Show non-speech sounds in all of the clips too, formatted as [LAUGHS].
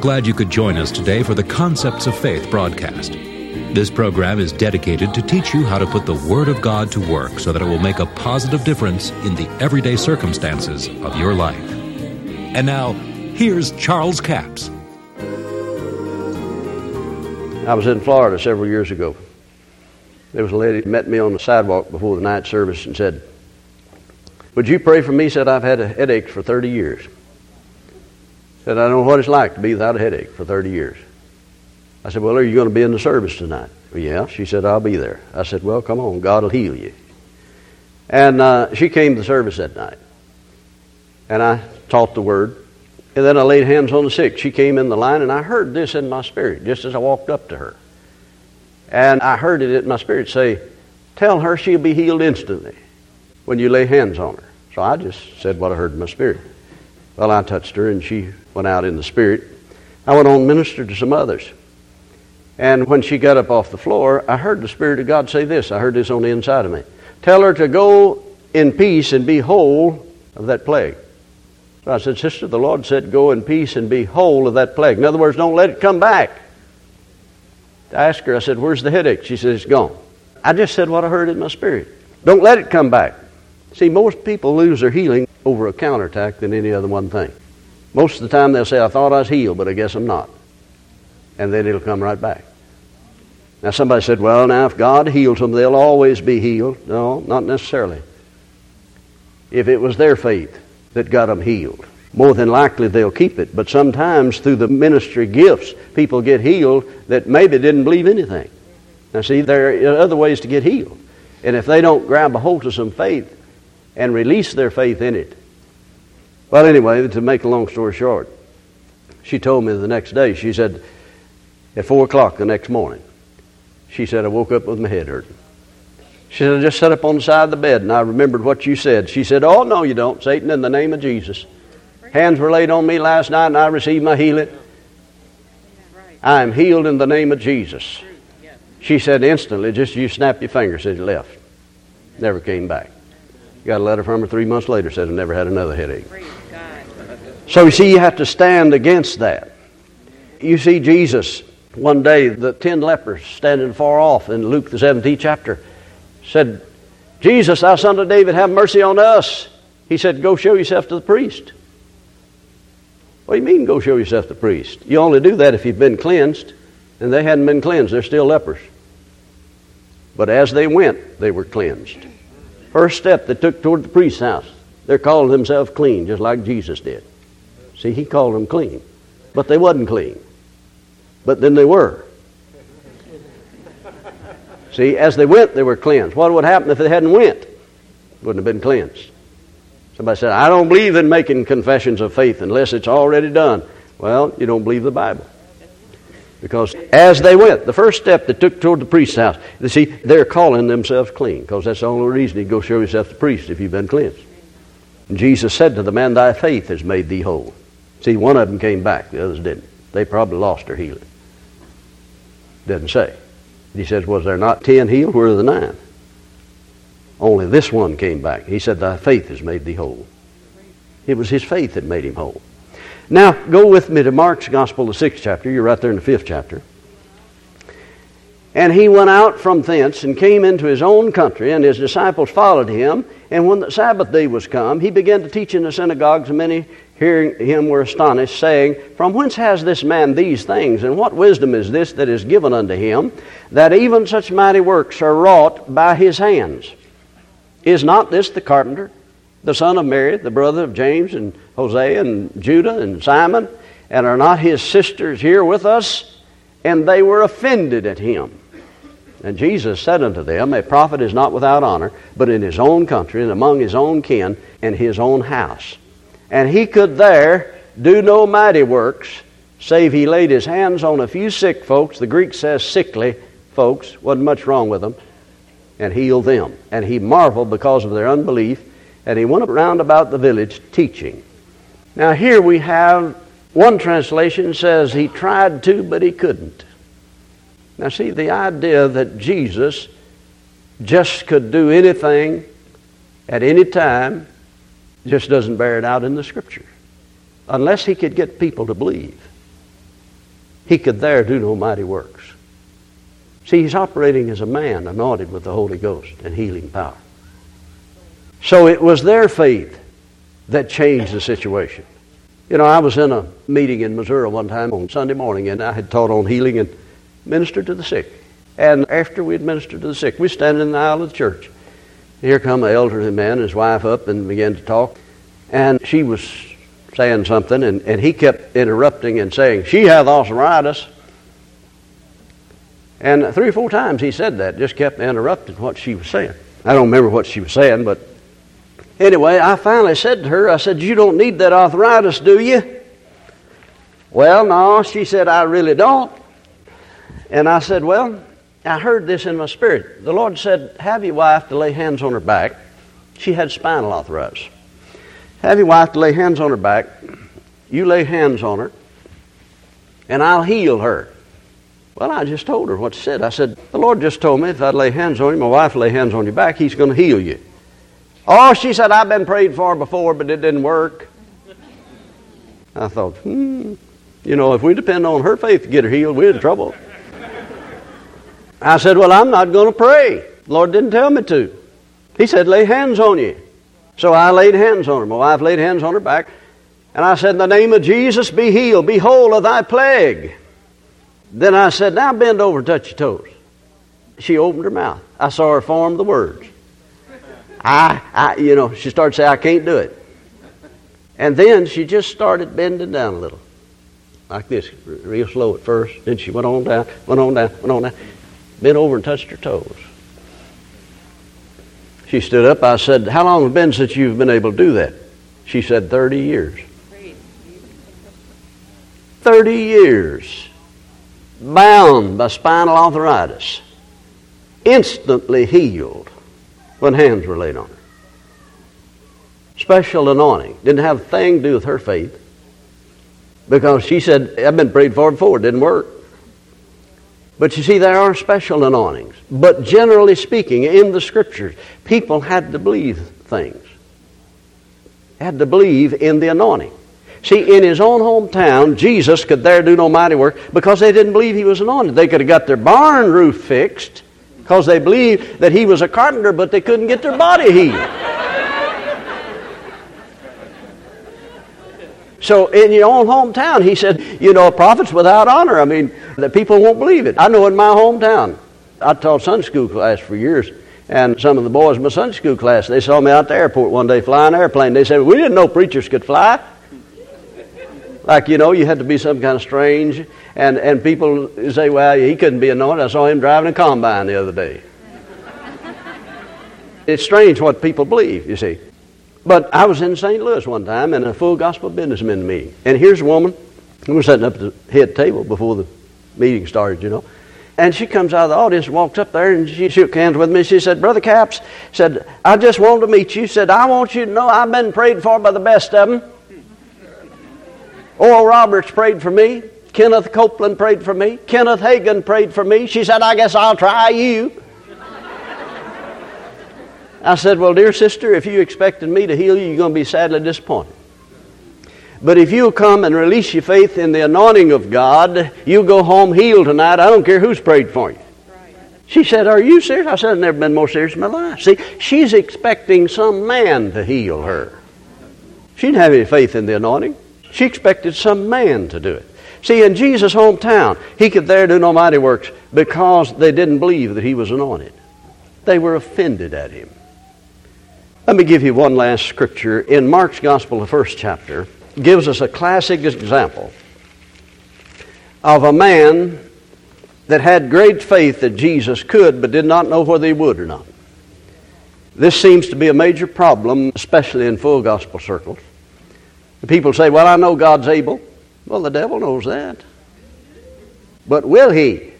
glad you could join us today for the Concepts of Faith broadcast. This program is dedicated to teach you how to put the Word of God to work so that it will make a positive difference in the everyday circumstances of your life. And now, here's Charles Capps. I was in Florida several years ago. There was a lady met me on the sidewalk before the night service and said, Would you pray for me? Said, I've had a headache for 30 years. Said, I don't know what it's like to be without a headache for 30 years. I said, Well, are you going to be in the service tonight? Yeah. She said, I'll be there. I said, Well, come on, God will heal you. And uh, she came to the service that night. And I taught the word. And then I laid hands on the sick. She came in the line, and I heard this in my spirit just as I walked up to her. And I heard it in my spirit say, Tell her she'll be healed instantly when you lay hands on her. So I just said what I heard in my spirit. Well, I touched her, and she went out in the spirit. I went on and ministered to some others. And when she got up off the floor, I heard the Spirit of God say this. I heard this on the inside of me. Tell her to go in peace and be whole of that plague. So I said, Sister, the Lord said, go in peace and be whole of that plague. In other words, don't let it come back. I asked her, I said, Where's the headache? She said, It's gone. I just said what I heard in my spirit. Don't let it come back. See, most people lose their healing over a counterattack than any other one thing. Most of the time they'll say, I thought I was healed, but I guess I'm not. And then it'll come right back. Now, somebody said, well, now, if God heals them, they'll always be healed. No, not necessarily. If it was their faith that got them healed, more than likely they'll keep it. But sometimes through the ministry gifts, people get healed that maybe didn't believe anything. Now, see, there are other ways to get healed. And if they don't grab a hold of some faith and release their faith in it. Well, anyway, to make a long story short, she told me the next day, she said, at 4 o'clock the next morning, she said, I woke up with my head hurting. She said, I just sat up on the side of the bed and I remembered what you said. She said, Oh, no, you don't, Satan, in the name of Jesus. Hands were laid on me last night and I received my healing. I am healed in the name of Jesus. She said instantly, just you snap your fingers, said it left. Never came back. Got a letter from her three months later, said I never had another headache. So you see, you have to stand against that. You see, Jesus one day, the ten lepers standing far off in Luke the 17th chapter said, Jesus, thou son of David, have mercy on us. He said, Go show yourself to the priest. What do you mean, go show yourself to the priest? You only do that if you've been cleansed, and they hadn't been cleansed. They're still lepers. But as they went, they were cleansed. First step they took toward the priest's house. They're calling themselves clean, just like Jesus did. See, he called them clean. But they wasn't clean. But then they were. See, as they went, they were cleansed. What would happen if they hadn't went? Wouldn't have been cleansed. Somebody said, I don't believe in making confessions of faith unless it's already done. Well, you don't believe the Bible. Because as they went, the first step they took toward the priest's house, you see, they're calling themselves clean, because that's the only reason you go show yourself to the priest if you've been cleansed. And Jesus said to the man, Thy faith has made thee whole. See, one of them came back, the others didn't. They probably lost their healing. Doesn't say. He says, Was there not ten healed? Where are the nine? Only this one came back. He said, Thy faith has made thee whole. It was his faith that made him whole. Now, go with me to Mark's Gospel, the sixth chapter. You're right there in the fifth chapter. And he went out from thence and came into his own country, and his disciples followed him. And when the Sabbath day was come, he began to teach in the synagogues, and many hearing him were astonished, saying, From whence has this man these things? And what wisdom is this that is given unto him, that even such mighty works are wrought by his hands? Is not this the carpenter, the son of Mary, the brother of James and Hosea and Judah and Simon? And are not his sisters here with us? And they were offended at him. And Jesus said unto them, A prophet is not without honor, but in his own country and among his own kin and his own house. And he could there do no mighty works, save he laid his hands on a few sick folks. The Greek says sickly folks, wasn't much wrong with them, and healed them. And he marveled because of their unbelief, and he went around about the village teaching. Now, here we have one translation says he tried to, but he couldn't. Now, see, the idea that Jesus just could do anything at any time just doesn't bear it out in the Scripture. Unless he could get people to believe. he could there do no mighty works. See, he's operating as a man anointed with the Holy Ghost and healing power. So it was their faith that changed the situation. You know, I was in a meeting in Missouri one time on Sunday morning, and I had taught on healing and ministered to the sick. And after we had ministered to the sick, we stand in the aisle of the church. Here come an elderly man and his wife up and began to talk. And she was saying something, and, and he kept interrupting and saying, She hath arthritis. And three or four times he said that, just kept interrupting what she was saying. I don't remember what she was saying, but anyway, I finally said to her, I said, You don't need that arthritis, do you? Well, no, she said, I really don't. And I said, Well, I heard this in my spirit. The Lord said, Have your wife to lay hands on her back. She had spinal arthritis. Have your wife to lay hands on her back. You lay hands on her, and I'll heal her. Well, I just told her what she said. I said, The Lord just told me if I'd lay hands on you, my wife lay hands on your back, He's going to heal you. Oh, she said, I've been prayed for before, but it didn't work. I thought, hmm, you know, if we depend on her faith to get her healed, we're in trouble. I said, Well, I'm not going to pray. The Lord didn't tell me to. He said, Lay hands on you. So I laid hands on her. My wife laid hands on her back. And I said, In the name of Jesus, be healed. Be whole of thy plague. Then I said, Now bend over and touch your toes. She opened her mouth. I saw her form the words. I, I, you know, she started saying, I can't do it. And then she just started bending down a little. Like this, real slow at first. Then she went on down, went on down, went on down. Bent over and touched her toes. She stood up. I said, How long has it been since you've been able to do that? She said, 30 years. 30 years. Bound by spinal arthritis. Instantly healed when hands were laid on her. Special anointing. Didn't have a thing to do with her faith. Because she said, I've been prayed for before, it didn't work. But you see, there are special anointings. But generally speaking, in the scriptures, people had to believe things. Had to believe in the anointing. See, in his own hometown, Jesus could there do no mighty work because they didn't believe he was anointed. They could have got their barn roof fixed because they believed that he was a carpenter, but they couldn't get their body healed. So in your own hometown, he said, you know, a prophet's without honor. I mean, the people won't believe it. I know in my hometown, I taught Sunday school class for years, and some of the boys in my Sunday school class, they saw me out the airport one day flying an airplane. They said, we didn't know preachers could fly. Like, you know, you had to be some kind of strange. And, and people say, well, he couldn't be anointed. I saw him driving a combine the other day. it's strange what people believe, you see. But I was in St. Louis one time in a full gospel businessmen meeting. And here's a woman who was sitting up at the head table before the meeting started, you know. And she comes out of the audience and walks up there and she shook hands with me. She said, Brother Capps, said, I just wanted to meet you. Said, I want you to know I've been prayed for by the best of them. Oral Roberts prayed for me. Kenneth Copeland prayed for me. Kenneth Hagin prayed for me. She said, I guess I'll try you. I said, Well, dear sister, if you expected me to heal you, you're going to be sadly disappointed. But if you'll come and release your faith in the anointing of God, you'll go home healed tonight. I don't care who's prayed for you. She said, Are you serious? I said, I've never been more serious in my life. See, she's expecting some man to heal her. She didn't have any faith in the anointing. She expected some man to do it. See, in Jesus' hometown, he could there do no mighty works because they didn't believe that he was anointed. They were offended at him. Let me give you one last scripture. In Mark's Gospel, the first chapter, gives us a classic example of a man that had great faith that Jesus could, but did not know whether he would or not. This seems to be a major problem, especially in full gospel circles. The people say, Well, I know God's able. Well, the devil knows that. But will he?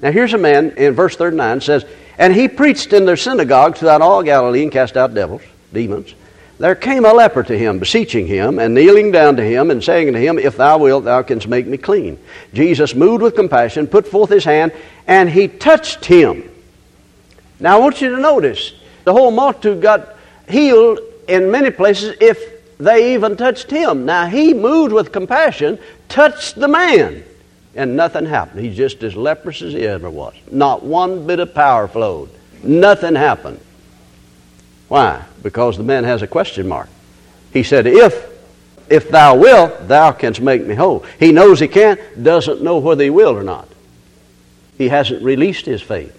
Now, here's a man in verse 39 says, and he preached in their synagogues throughout all Galilee and cast out devils, demons. There came a leper to him, beseeching him, and kneeling down to him, and saying to him, If thou wilt, thou canst make me clean. Jesus, moved with compassion, put forth his hand, and he touched him. Now I want you to notice, the whole multitude got healed in many places if they even touched him. Now he moved with compassion, touched the man. and nothing happened. He's just as leprous as he ever was. Not one bit of power flowed. Nothing happened. Why? Because the man has a question mark. He said, If if thou wilt, thou canst make me whole. He knows he can't, doesn't know whether he will or not. He hasn't released his faith.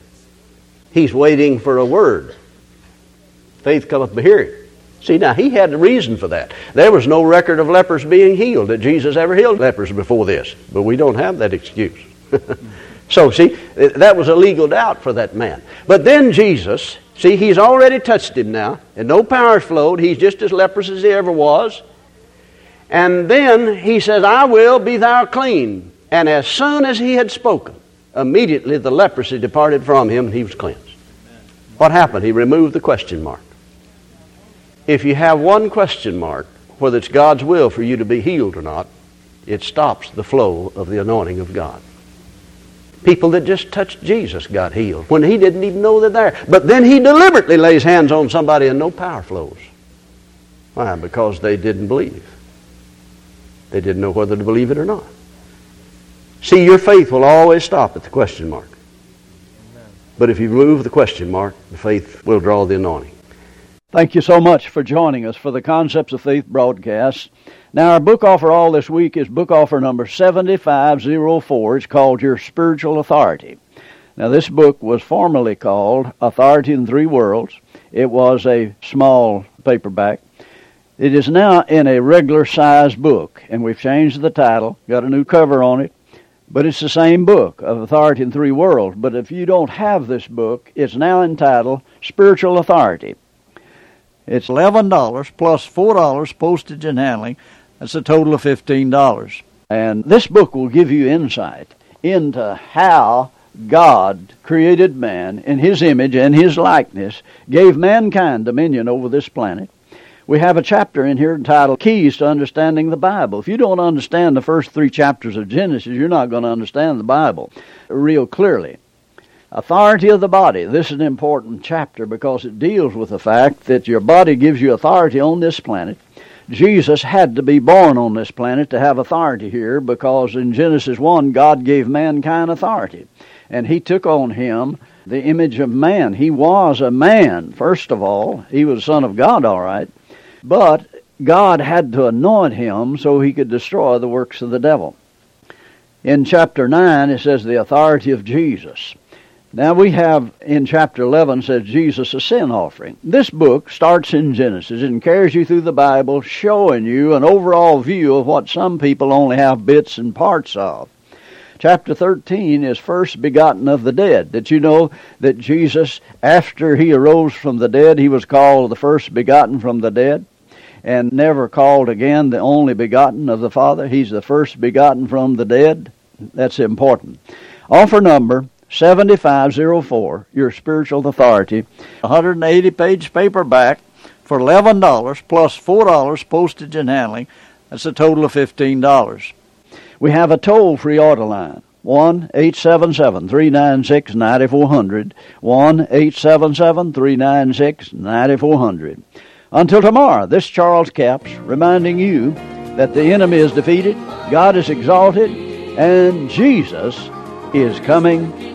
He's waiting for a word. Faith cometh by hearing. See, now he had the reason for that. There was no record of lepers being healed, that Jesus ever healed lepers before this. But we don't have that excuse. [LAUGHS] so, see, that was a legal doubt for that man. But then Jesus, see, he's already touched him now, and no power's flowed. He's just as leprous as he ever was. And then he says, I will be thou clean. And as soon as he had spoken, immediately the leprosy departed from him and he was cleansed. What happened? He removed the question mark. If you have one question mark, whether it's God's will for you to be healed or not, it stops the flow of the anointing of God. People that just touched Jesus got healed when he didn't even know they're there. But then he deliberately lays hands on somebody and no power flows. Why? Because they didn't believe. They didn't know whether to believe it or not. See, your faith will always stop at the question mark. But if you remove the question mark, the faith will draw the anointing. Thank you so much for joining us for the Concepts of Faith broadcast. Now, our book offer all this week is book offer number 7504. It's called Your Spiritual Authority. Now, this book was formerly called Authority in Three Worlds. It was a small paperback. It is now in a regular size book, and we've changed the title, got a new cover on it, but it's the same book of Authority in Three Worlds. But if you don't have this book, it's now entitled Spiritual Authority. It's $11 plus $4 postage and handling. That's a total of $15. And this book will give you insight into how God created man in his image and his likeness, gave mankind dominion over this planet, we have a chapter in here entitled Keys to Understanding the Bible. If you don't understand the first three chapters of Genesis, you're not going to understand the Bible real clearly. Authority of the body. This is an important chapter because it deals with the fact that your body gives you authority on this planet. Jesus had to be born on this planet to have authority here because in Genesis 1, God gave mankind authority. And He took on Him the image of man. He was a man, first of all. He was Son of God, all right. But God had to anoint him so he could destroy the works of the devil. In chapter 9, it says the authority of Jesus. Now we have in chapter 11 says Jesus a sin offering. This book starts in Genesis and carries you through the Bible, showing you an overall view of what some people only have bits and parts of. Chapter 13 is first begotten of the dead. Did you know that Jesus, after he arose from the dead, he was called the first begotten from the dead? and never called again the only begotten of the Father. He's the first begotten from the dead. That's important. Offer number 7504, Your Spiritual Authority, 180 page paperback for $11 plus $4 postage and handling. That's a total of $15. We have a toll free order line. 1 877 396 9400. 1 877 396 9400. Until tomorrow, this Charles Capps reminding you that the enemy is defeated, God is exalted, and Jesus is coming